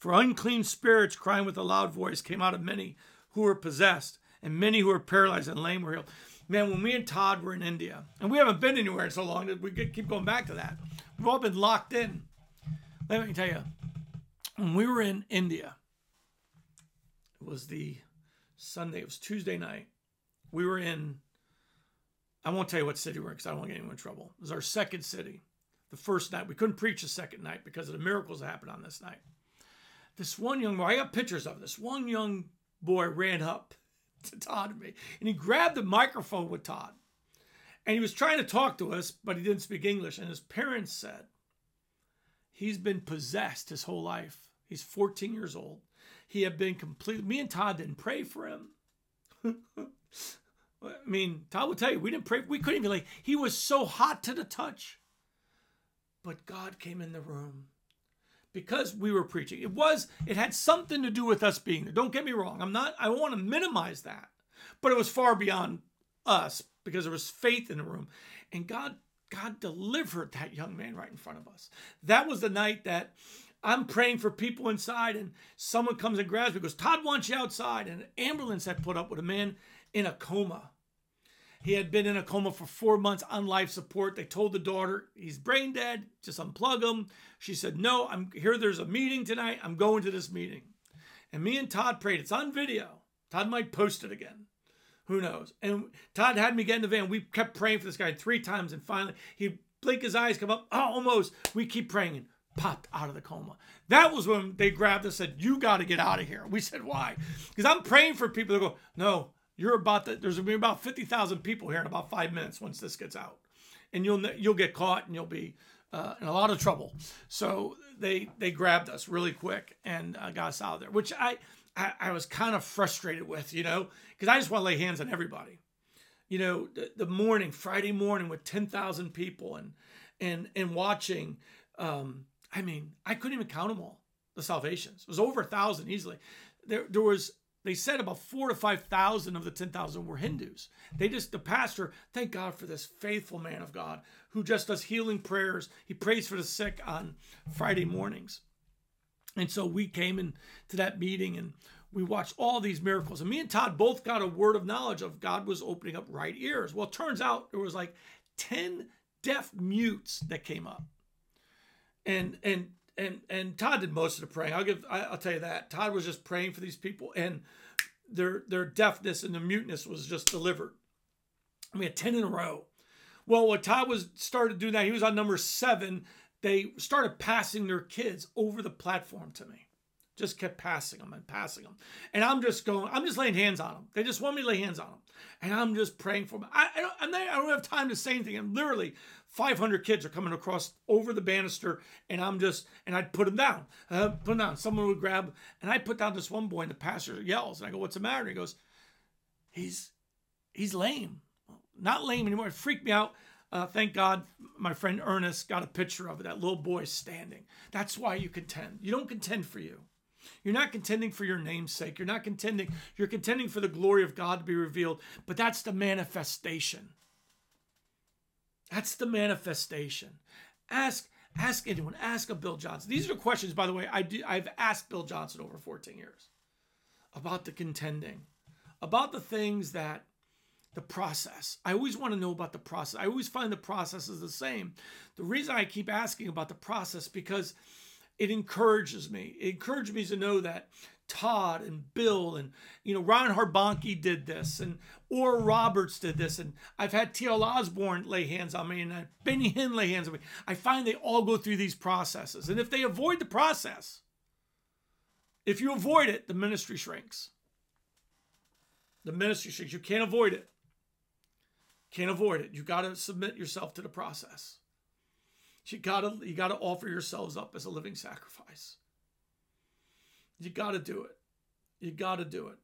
Speaker 1: For unclean spirits crying with a loud voice came out of many who were possessed, and many who were paralyzed and lame were healed. Man, when me and Todd were in India, and we haven't been anywhere in so long that we keep going back to that. We've all been locked in. Let me tell you, when we were in India, it was the Sunday, it was Tuesday night. We were in, I won't tell you what city we're in because I don't want to get anyone in trouble. It was our second city. The first night, we couldn't preach the second night because of the miracles that happened on this night. This one young boy, I got pictures of this one young boy ran up to Todd and me, and he grabbed the microphone with Todd. And he was trying to talk to us, but he didn't speak English. And his parents said, He's been possessed his whole life. He's 14 years old. He had been completely, me and Todd didn't pray for him. I mean, Todd will tell you, we didn't pray, we couldn't even like, he was so hot to the touch. But God came in the room because we were preaching. It was, it had something to do with us being there. Don't get me wrong. I'm not, I want to minimize that. But it was far beyond us because there was faith in the room. And God, God delivered that young man right in front of us. That was the night that I'm praying for people inside, and someone comes and grabs me, goes, Todd wants you outside. And an ambulance had put up with a man in a coma. He had been in a coma for four months on life support. They told the daughter he's brain dead. Just unplug him. She said, "No, I'm here. There's a meeting tonight. I'm going to this meeting." And me and Todd prayed. It's on video. Todd might post it again. Who knows? And Todd had me get in the van. We kept praying for this guy three times, and finally he blink his eyes, come up. Oh, almost. We keep praying and popped out of the coma. That was when they grabbed us and said, You got to get out of here. We said, Why? Because I'm praying for people to go, No, you're about to, there's to be about 50,000 people here in about five minutes once this gets out. And you'll you'll get caught and you'll be uh, in a lot of trouble. So they they grabbed us really quick and uh, got us out of there, which I, I, I was kind of frustrated with, you know, because I just want to lay hands on everybody you know, the, the morning, Friday morning with 10,000 people and, and, and watching, um, I mean, I couldn't even count them all, the salvations. It was over a thousand easily. There, there was, they said about four to 5,000 of the 10,000 were Hindus. They just, the pastor, thank God for this faithful man of God who just does healing prayers. He prays for the sick on Friday mornings. And so we came into that meeting and we watched all these miracles. And me and Todd both got a word of knowledge of God was opening up right ears. Well, it turns out there was like 10 deaf mutes that came up. And and and and Todd did most of the praying. I'll give I, will tell you that. Todd was just praying for these people and their their deafness and the muteness was just delivered. We had 10 in a row. Well, when Todd was started doing that, he was on number seven. They started passing their kids over the platform to me. Just kept passing them and passing them. And I'm just going, I'm just laying hands on them. They just want me to lay hands on them. And I'm just praying for them. I, I, don't, I'm not, I don't have time to say anything. And literally, 500 kids are coming across over the banister. And I'm just, and I'd put them down. Uh, put them down. Someone would grab, and I put down this one boy, and the pastor yells. And I go, What's the matter? He goes, He's, he's lame. Not lame anymore. It freaked me out. Uh, thank God my friend Ernest got a picture of it, that little boy standing. That's why you contend. You don't contend for you. You're not contending for your name's sake. You're not contending. You're contending for the glory of God to be revealed. But that's the manifestation. That's the manifestation. Ask ask anyone. Ask a Bill Johnson. These are questions, by the way. I do, I've asked Bill Johnson over 14 years about the contending, about the things that the process. I always want to know about the process. I always find the process is the same. The reason I keep asking about the process because it encourages me. It encourages me to know that Todd and Bill and you know Reinhard Bonnke did this and Oral Roberts did this and I've had T.L. Osborn lay hands on me and uh, Benny Hinn lay hands on me. I find they all go through these processes and if they avoid the process, if you avoid it, the ministry shrinks. The ministry shrinks. You can't avoid it. Can't avoid it. You got to submit yourself to the process. You gotta you gotta offer yourselves up as a living sacrifice. You gotta do it. You gotta do it.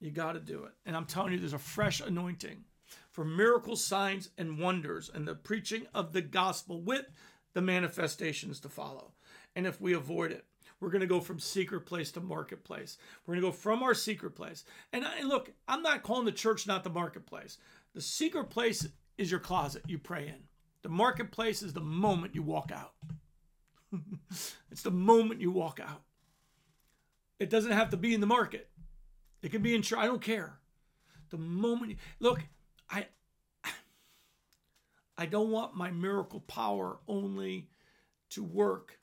Speaker 1: You gotta do it. And I'm telling you, there's a fresh anointing for miracles, signs, and wonders, and the preaching of the gospel with the manifestations to follow. And if we avoid it, we're going to go from secret place to marketplace. We're going to go from our secret place. And, and look, I'm not calling the church not the marketplace. The secret place is your closet you pray in. The marketplace is the moment you walk out. it's the moment you walk out. It doesn't have to be in the market. It can be in I don't care. The moment look, I I don't want my miracle power only to work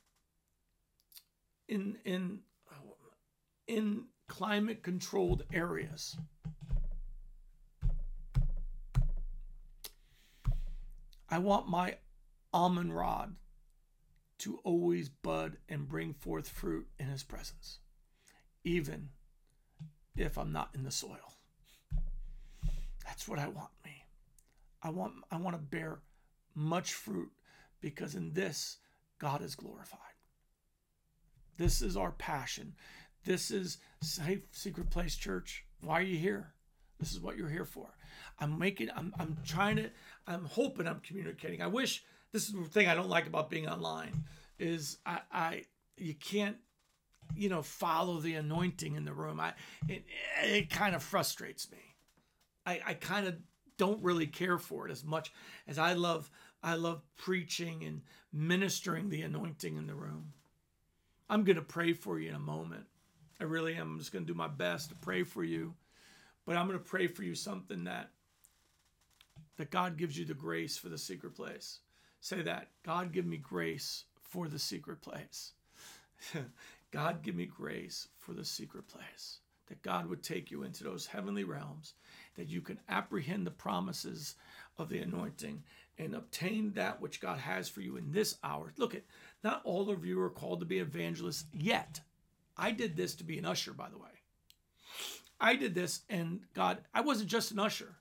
Speaker 1: in in in climate controlled areas. I want my almond rod to always bud and bring forth fruit in his presence, even if I'm not in the soil. That's what I want me. I want I want to bear much fruit because in this God is glorified. This is our passion. This is Safe Secret Place Church. Why are you here? This is what you're here for. I'm making, I'm, I'm trying to, I'm hoping I'm communicating. I wish this is the thing I don't like about being online is I, I you can't, you know, follow the anointing in the room. I, it, it kind of frustrates me. I, I kind of don't really care for it as much as I love, I love preaching and ministering the anointing in the room. I'm going to pray for you in a moment. I really am. I'm just going to do my best to pray for you. But I'm going to pray for you something that that God gives you the grace for the secret place. Say that. God, give me grace for the secret place. God, give me grace for the secret place. That God would take you into those heavenly realms, that you can apprehend the promises of the anointing and obtain that which God has for you in this hour. Look at not all of you are called to be evangelists yet. I did this to be an usher, by the way. I did this, and God, I wasn't just an usher.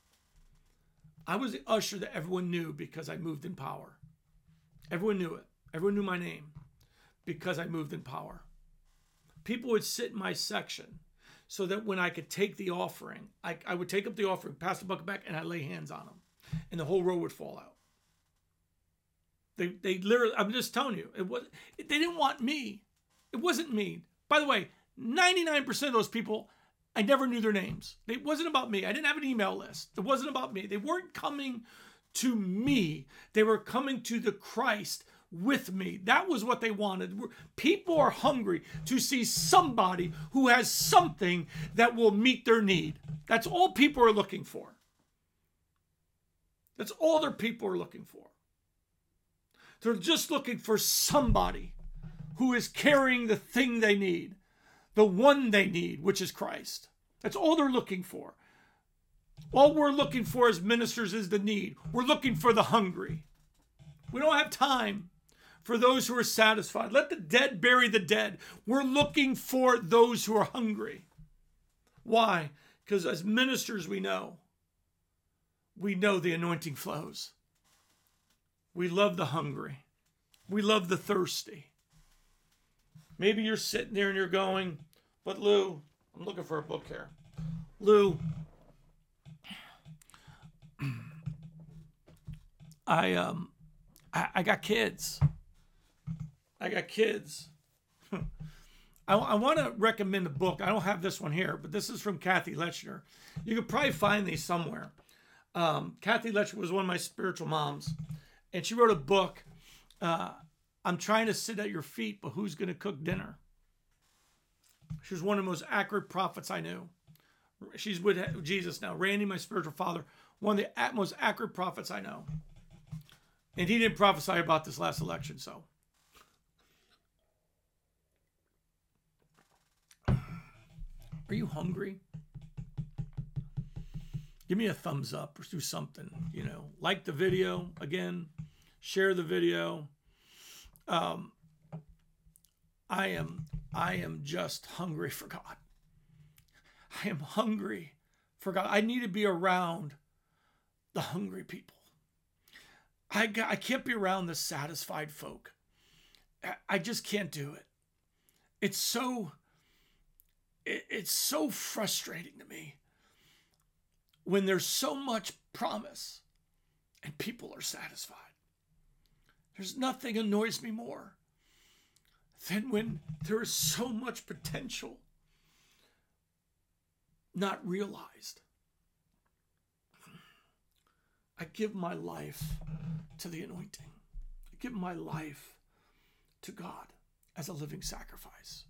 Speaker 1: I was the usher that everyone knew because I moved in power. Everyone knew it. Everyone knew my name because I moved in power. People would sit in my section so that when I could take the offering, I, I would take up the offering, pass the bucket back, and I lay hands on them, and the whole row would fall out. They, they literally, I'm just telling you, it was, they didn't want me. It wasn't me. By the way, 99% of those people, I never knew their names. It wasn't about me. I didn't have an email list. It wasn't about me. They weren't coming to me, they were coming to the Christ with me. That was what they wanted. People are hungry to see somebody who has something that will meet their need. That's all people are looking for. That's all their people are looking for. They're just looking for somebody who is carrying the thing they need, the one they need, which is Christ. That's all they're looking for. All we're looking for as ministers is the need. We're looking for the hungry. We don't have time for those who are satisfied. Let the dead bury the dead. We're looking for those who are hungry. Why? Because as ministers, we know. We know the anointing flows. We love the hungry. We love the thirsty. Maybe you're sitting there and you're going, but Lou, I'm looking for a book here. Lou, I um I, I got kids. I got kids. I, I want to recommend a book. I don't have this one here, but this is from Cathy Lechner. You could probably find these somewhere. Um, Cathy Lechner was one of my spiritual moms, and she wrote a book. Uh, I'm trying to sit at your feet, but who's going to cook dinner? She was one of the most accurate prophets I knew. She's with Jesus now. Randy, my spiritual father, one of the most accurate prophets I know. And he didn't prophesy about this last election, so. Are you hungry? Give me a thumbs up or do something, you know. Like the video again, share the video. Um, I am I am just hungry for God. I am hungry for God. I need to be around the hungry people. I, I can't be around the satisfied folk. I just can't do it. It's so it's so frustrating to me when there's so much promise and people are satisfied. There's nothing annoys me more than when there is so much potential not realized. I give my life to the anointing. I give my life to God as a living sacrifice.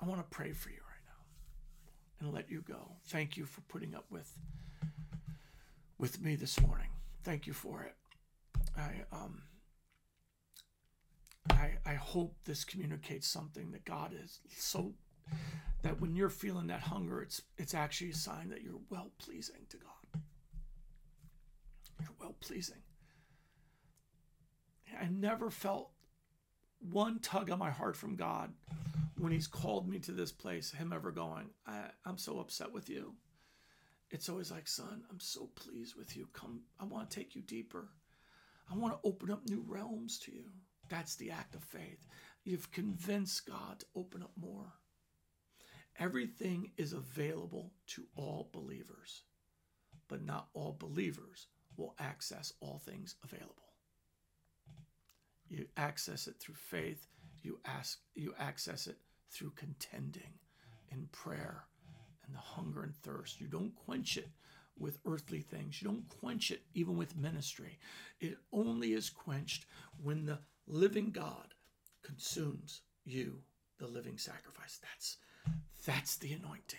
Speaker 1: I want to pray for you right now and let you go. Thank you for putting up with with me this morning. Thank you for it. I um I I hope this communicates something that God is so that when you're feeling that hunger, it's it's actually a sign that you're well pleasing to God. You're well pleasing. I never felt one tug on my heart from God when He's called me to this place, Him ever going, I, I'm so upset with you. It's always like, son, I'm so pleased with you. Come, I want to take you deeper. I want to open up new realms to you. That's the act of faith. You've convinced God to open up more. Everything is available to all believers, but not all believers will access all things available. You access it through faith, you ask you access it through contending in prayer and the hunger and thirst. You don't quench it with earthly things. You don't quench it even with ministry. It only is quenched when the living God consumes you, the living sacrifice. That's that's the anointing.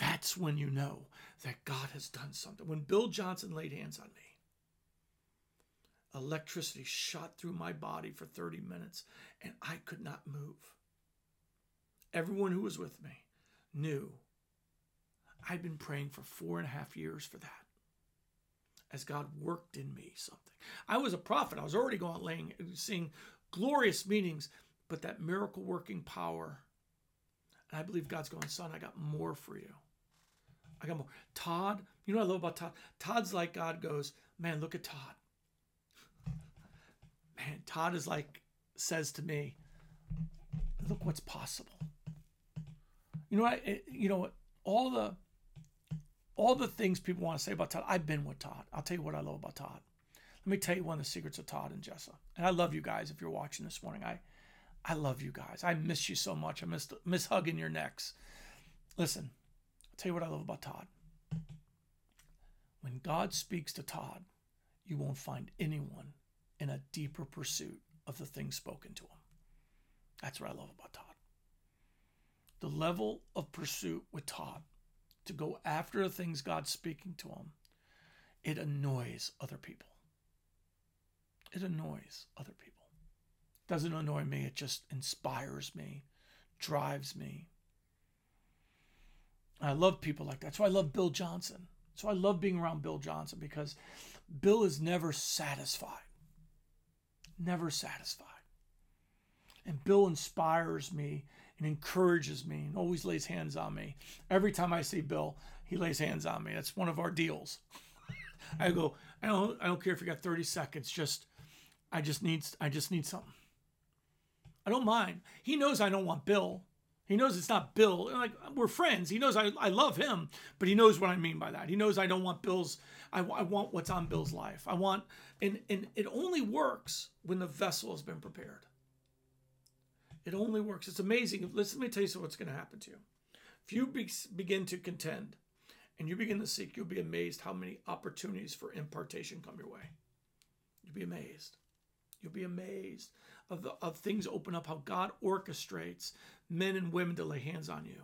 Speaker 1: That's when you know that God has done something. When Bill Johnson laid hands on me, electricity shot through my body for 30 minutes and I could not move. Everyone who was with me knew I'd been praying for four and a half years for that as God worked in me something. I was a prophet. I was already going laying, seeing glorious meetings, but that miracle working power. And I believe God's going, son, I got more for you. I got more. Todd, you know what I love about Todd? Todd's like God goes, man, look at Todd. Man, Todd is like, says to me, look what's possible. You know what? You know? All the all the things people want to say about Todd, I've been with Todd. I'll tell you what I love about Todd. Let me tell you one of the secrets of Todd and Jessa. And I love you guys if you're watching this morning. I I love you guys. I miss you so much. I miss miss hugging your necks. Listen, I'll tell you what I love about Todd. When God speaks to Todd, you won't find anyone in a deeper pursuit of the things spoken to him. That's what I love about Todd. The level of pursuit with Todd to go after the things God's speaking to him, it annoys other people. It annoys other people. Doesn't annoy me, it just inspires me, drives me. I love people like that. So I love Bill Johnson. So I love being around Bill Johnson because Bill is never satisfied. Never satisfied. And Bill inspires me and encourages me and always lays hands on me. Every time I see Bill, he lays hands on me. That's one of our deals. I go, I don't I don't care if you got 30 seconds, just I just need I just need something. I don't mind. He knows I don't want Bill. He knows it's not Bill. Like we're friends. He knows I, I love him, but he knows what I mean by that. He knows I don't want Bill's. I, I want what's on Bill's life. I want, and and it only works when the vessel has been prepared. It only works. It's amazing. Listen, let me tell you what's going to happen to you. If you be, begin to contend and you begin to seek, you'll be amazed how many opportunities for impartation come your way. You'll be amazed. You'll be amazed of, the, of things open up, how God orchestrates men and women to lay hands on you.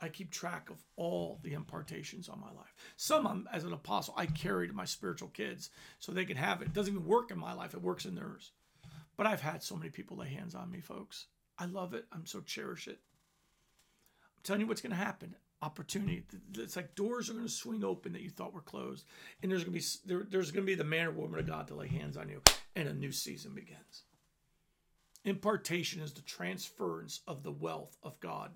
Speaker 1: I keep track of all the impartations on my life. Some, I'm, as an apostle, I carry to my spiritual kids so they can have it. It doesn't even work in my life, it works in theirs. But I've had so many people lay hands on me, folks. I love it. I'm so cherish it. I'm telling you what's going to happen. Opportunity. It's like doors are going to swing open that you thought were closed, and there's going to be there, there's going to be the man or woman of God to lay hands on you, and a new season begins. Impartation is the transference of the wealth of God.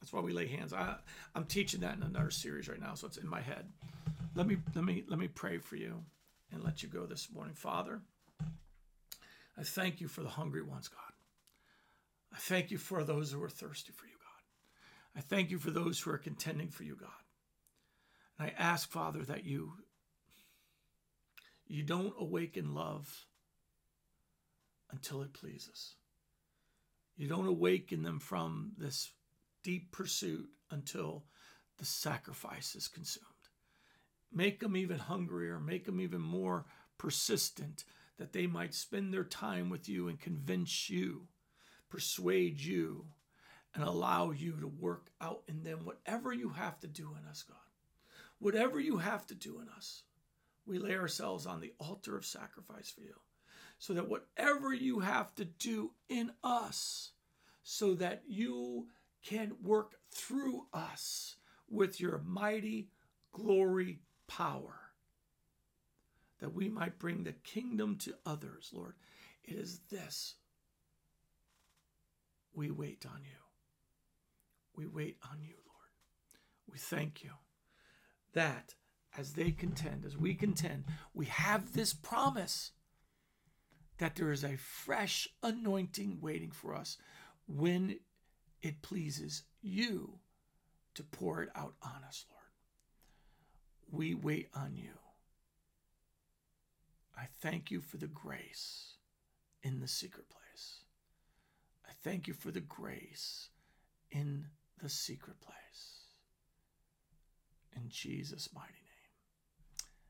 Speaker 1: That's why we lay hands. I, I'm teaching that in another series right now, so it's in my head. Let me let me let me pray for you and let you go this morning, Father. I thank you for the hungry ones, God. I thank you for those who are thirsty for you, God. I thank you for those who are contending for you, God. And I ask, Father, that you you don't awaken love until it pleases. You don't awaken them from this deep pursuit until the sacrifice is consumed. Make them even hungrier, make them even more persistent that they might spend their time with you and convince you, persuade you, and allow you to work out in them whatever you have to do in us, God. Whatever you have to do in us, we lay ourselves on the altar of sacrifice for you. So that whatever you have to do in us, so that you can work through us with your mighty glory power that we might bring the kingdom to others, Lord. It is this. We wait on you. We wait on you, Lord. We thank you that as they contend, as we contend, we have this promise that there is a fresh anointing waiting for us when it pleases you to pour it out on us, Lord. We wait on you. I thank you for the grace in the secret place. I thank you for the grace in the secret place. In Jesus' mighty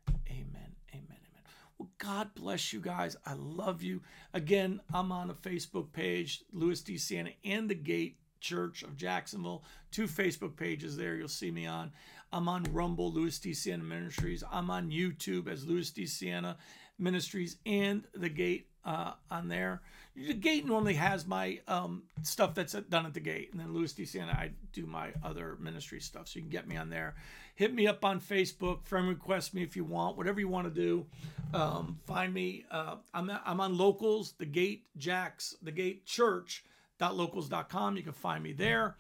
Speaker 1: name. Amen. Amen. Amen. Well, God bless you guys. I love you. Again, I'm on a Facebook page, Louis D. Sienna and the Gate Church of Jacksonville. Two Facebook pages there you'll see me on. I'm on Rumble, Louis D. Siena Ministries. I'm on YouTube as Louis D. Siena Ministries and The Gate uh, on there. The Gate normally has my um, stuff that's done at the Gate, and then Louis D. Siena, I do my other ministry stuff, so you can get me on there. Hit me up on Facebook, friend request me if you want, whatever you want to do. Um, find me. Uh, I'm I'm on Locals, The Gate Jacks, The Gate Church. Locals.com. You can find me there.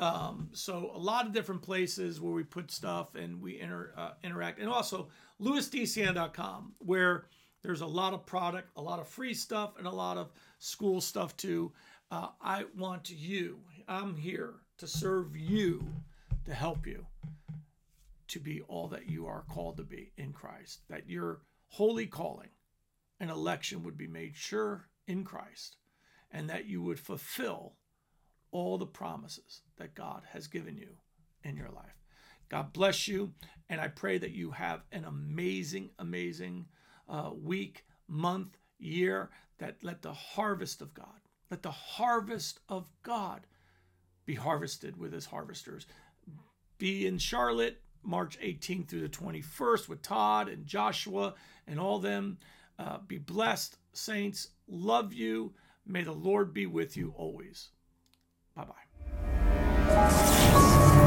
Speaker 1: Um, so a lot of different places where we put stuff and we inter, uh, interact, and also lewisdcn.com where there's a lot of product, a lot of free stuff, and a lot of school stuff too. Uh, I want you. I'm here to serve you, to help you to be all that you are called to be in Christ. That your holy calling and election would be made sure in Christ, and that you would fulfill all the promises that God has given you in your life. God bless you. And I pray that you have an amazing, amazing uh, week, month, year. That let the harvest of God, let the harvest of God be harvested with his harvesters. Be in Charlotte, March 18th through the 21st with Todd and Joshua and all them. Uh, be blessed, saints. Love you. May the Lord be with you always. Bye bye. よし!